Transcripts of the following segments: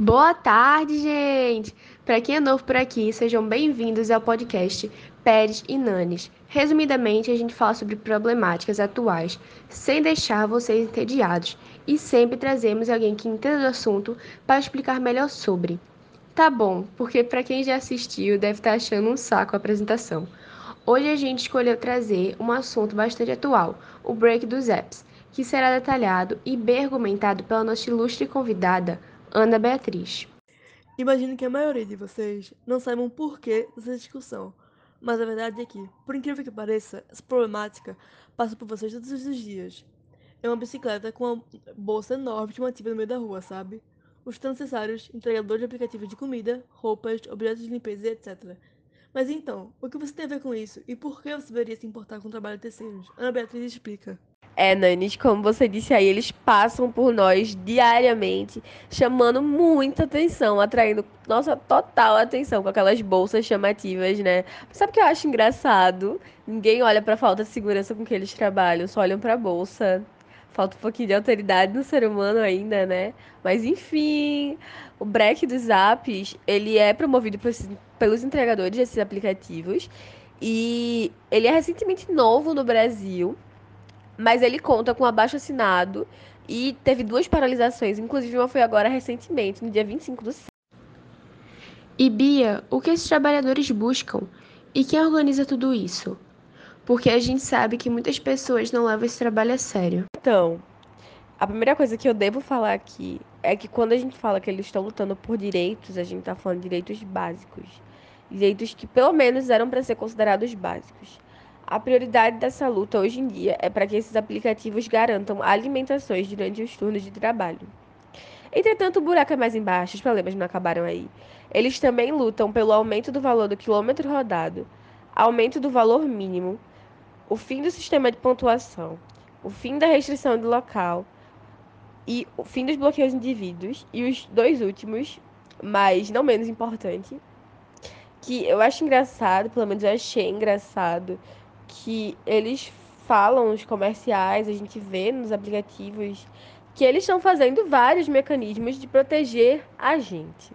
Boa tarde, gente! Para quem é novo por aqui, sejam bem-vindos ao podcast Pérez e Nanes. Resumidamente, a gente fala sobre problemáticas atuais, sem deixar vocês entediados, e sempre trazemos alguém que entenda do assunto para explicar melhor sobre. Tá bom, porque para quem já assistiu, deve estar achando um saco a apresentação. Hoje a gente escolheu trazer um assunto bastante atual, o break dos apps, que será detalhado e bem argumentado pela nossa ilustre convidada, Ana Beatriz. Imagino que a maioria de vocês não saibam o porquê dessa discussão, mas a verdade é que, por incrível que pareça, essa problemática passa por vocês todos os dias. É uma bicicleta com uma bolsa enorme de ativo no meio da rua, sabe? Os tão necessários entregadores de aplicativos de comida, roupas, objetos de limpeza etc. Mas então, o que você tem a ver com isso e por que você deveria se importar com o trabalho de terceiros? Ana Beatriz explica. É, Nanis, como você disse aí, eles passam por nós diariamente, chamando muita atenção, atraindo nossa total atenção com aquelas bolsas chamativas, né? Sabe o que eu acho engraçado? Ninguém olha pra falta de segurança com que eles trabalham, só olham pra bolsa. Falta um pouquinho de autoridade no ser humano ainda, né? Mas enfim, o break dos apps, ele é promovido pelos entregadores desses aplicativos e ele é recentemente novo no Brasil mas ele conta com abaixo assinado e teve duas paralisações, inclusive uma foi agora recentemente, no dia 25 do 6. E Bia, o que esses trabalhadores buscam? E quem organiza tudo isso? Porque a gente sabe que muitas pessoas não levam esse trabalho a sério. Então, a primeira coisa que eu devo falar aqui é que quando a gente fala que eles estão lutando por direitos, a gente está falando de direitos básicos. Direitos que pelo menos eram para ser considerados básicos. A prioridade dessa luta hoje em dia é para que esses aplicativos garantam alimentações durante os turnos de trabalho. Entretanto, o buraco é mais embaixo, os problemas não acabaram aí. Eles também lutam pelo aumento do valor do quilômetro rodado, aumento do valor mínimo, o fim do sistema de pontuação, o fim da restrição do local e o fim dos bloqueios indivíduos. E os dois últimos, mas não menos importante, que eu acho engraçado, pelo menos eu achei engraçado, que eles falam nos comerciais, a gente vê nos aplicativos, que eles estão fazendo vários mecanismos de proteger a gente.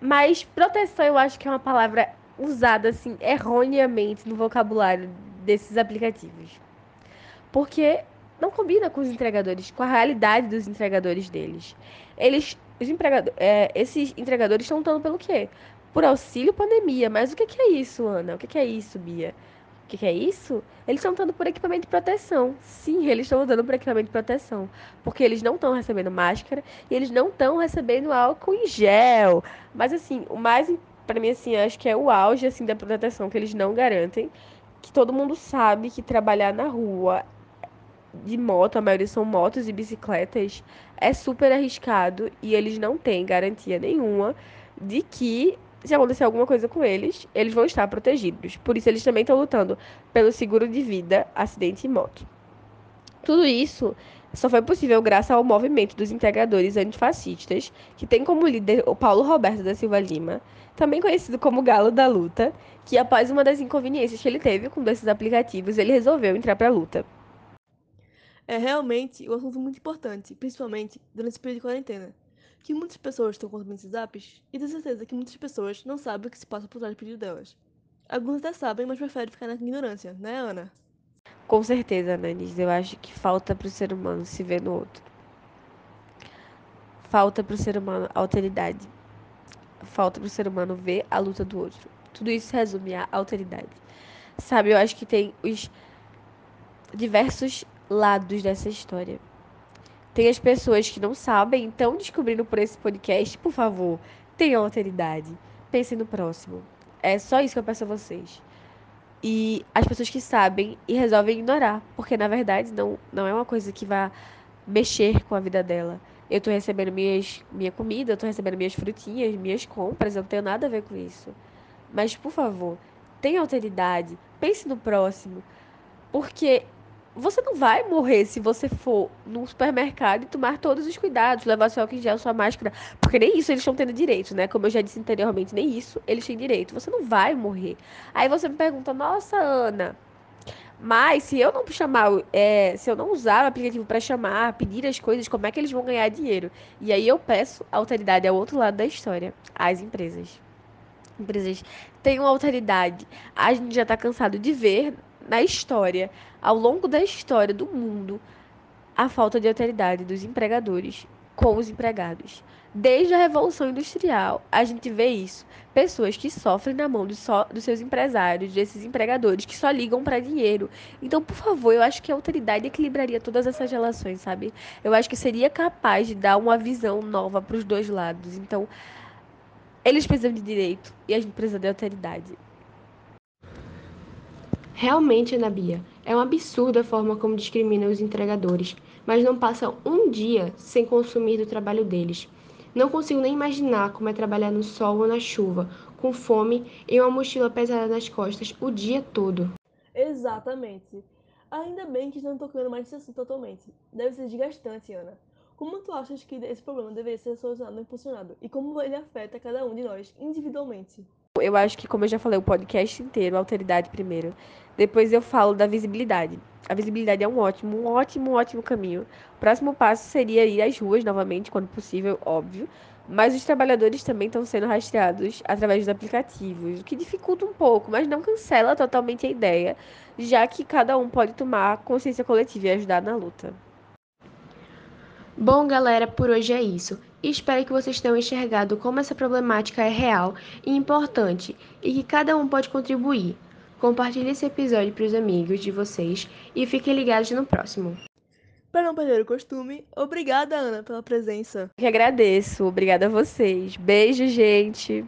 Mas proteção eu acho que é uma palavra usada assim erroneamente no vocabulário desses aplicativos. Porque não combina com os entregadores, com a realidade dos entregadores deles. Eles, os empregadores, é, esses entregadores estão lutando pelo quê? Por auxílio pandemia. Mas o que, que é isso, Ana? O que, que é isso, Bia? O que, que é isso? Eles estão lutando por equipamento de proteção. Sim, eles estão lutando por equipamento de proteção. Porque eles não estão recebendo máscara e eles não estão recebendo álcool em gel. Mas, assim, o mais, para mim, assim, acho que é o auge, assim, da proteção que eles não garantem. Que todo mundo sabe que trabalhar na rua de moto, a maioria são motos e bicicletas, é super arriscado e eles não têm garantia nenhuma de que se acontecer alguma coisa com eles, eles vão estar protegidos. Por isso, eles também estão lutando pelo seguro de vida, acidente e moto. Tudo isso só foi possível graças ao movimento dos integradores antifascistas, que tem como líder o Paulo Roberto da Silva Lima, também conhecido como Galo da Luta, que após uma das inconveniências que ele teve com desses aplicativos, ele resolveu entrar para a luta. É realmente um assunto muito importante, principalmente durante esse período de quarentena que muitas pessoas estão consumindo esses apps e tenho certeza que muitas pessoas não sabem o que se passa por trás do pedido delas. Alguns até sabem, mas preferem ficar na ignorância, né, Ana? Com certeza, Nanis. Eu acho que falta para o ser humano se ver no outro. Falta para o ser humano alteridade. Falta para o ser humano ver a luta do outro. Tudo isso resume a alteridade. Sabe, eu acho que tem os diversos lados dessa história. Tem as pessoas que não sabem, estão descobrindo por esse podcast. Por favor, tenham alteridade. Pensem no próximo. É só isso que eu peço a vocês. E as pessoas que sabem e resolvem ignorar. Porque, na verdade, não, não é uma coisa que vai mexer com a vida dela. Eu tô recebendo minhas, minha comida, eu tô recebendo minhas frutinhas, minhas compras, eu não tenho nada a ver com isso. Mas, por favor, tenha alteridade, pense no próximo. Porque você não vai morrer se você for no supermercado e tomar todos os cuidados, levar seu álcool em gel, sua máscara, porque nem isso eles estão tendo direito, né? Como eu já disse anteriormente, nem isso eles têm direito. Você não vai morrer. Aí você me pergunta, nossa, Ana, Mas se eu não chamar, é, se eu não usar o aplicativo para chamar, pedir as coisas, como é que eles vão ganhar dinheiro? E aí eu peço autoridade ao outro lado da história, às empresas. Empresas têm uma autoridade. A gente já está cansado de ver na história, ao longo da história do mundo, a falta de autoridade dos empregadores com os empregados. Desde a Revolução Industrial, a gente vê isso. Pessoas que sofrem na mão dos, so, dos seus empresários, desses empregadores, que só ligam para dinheiro. Então, por favor, eu acho que a autoridade equilibraria todas essas relações, sabe? Eu acho que seria capaz de dar uma visão nova para os dois lados. Então, eles precisam de direito e a gente precisa de autoridade. Realmente, Ana Bia, é um absurdo a forma como discriminam os entregadores, mas não passam um dia sem consumir do trabalho deles. Não consigo nem imaginar como é trabalhar no sol ou na chuva, com fome e uma mochila pesada nas costas o dia todo. Exatamente. Ainda bem que estão tocando mais nesse assunto totalmente. Deve ser desgastante, Ana. Como tu achas que esse problema deveria ser solucionado e impulsionado? E como ele afeta cada um de nós individualmente? Eu acho que, como eu já falei, o podcast inteiro, a autoridade primeiro. Depois eu falo da visibilidade. A visibilidade é um ótimo, um ótimo, ótimo caminho. O próximo passo seria ir às ruas novamente, quando possível, óbvio. Mas os trabalhadores também estão sendo rastreados através dos aplicativos, o que dificulta um pouco, mas não cancela totalmente a ideia, já que cada um pode tomar consciência coletiva e ajudar na luta. Bom, galera, por hoje é isso. Espero que vocês tenham enxergado como essa problemática é real e importante e que cada um pode contribuir. Compartilhe esse episódio para os amigos de vocês e fiquem ligados no próximo. Para não perder o costume, obrigada, Ana, pela presença. Eu que agradeço. Obrigada a vocês. Beijo, gente.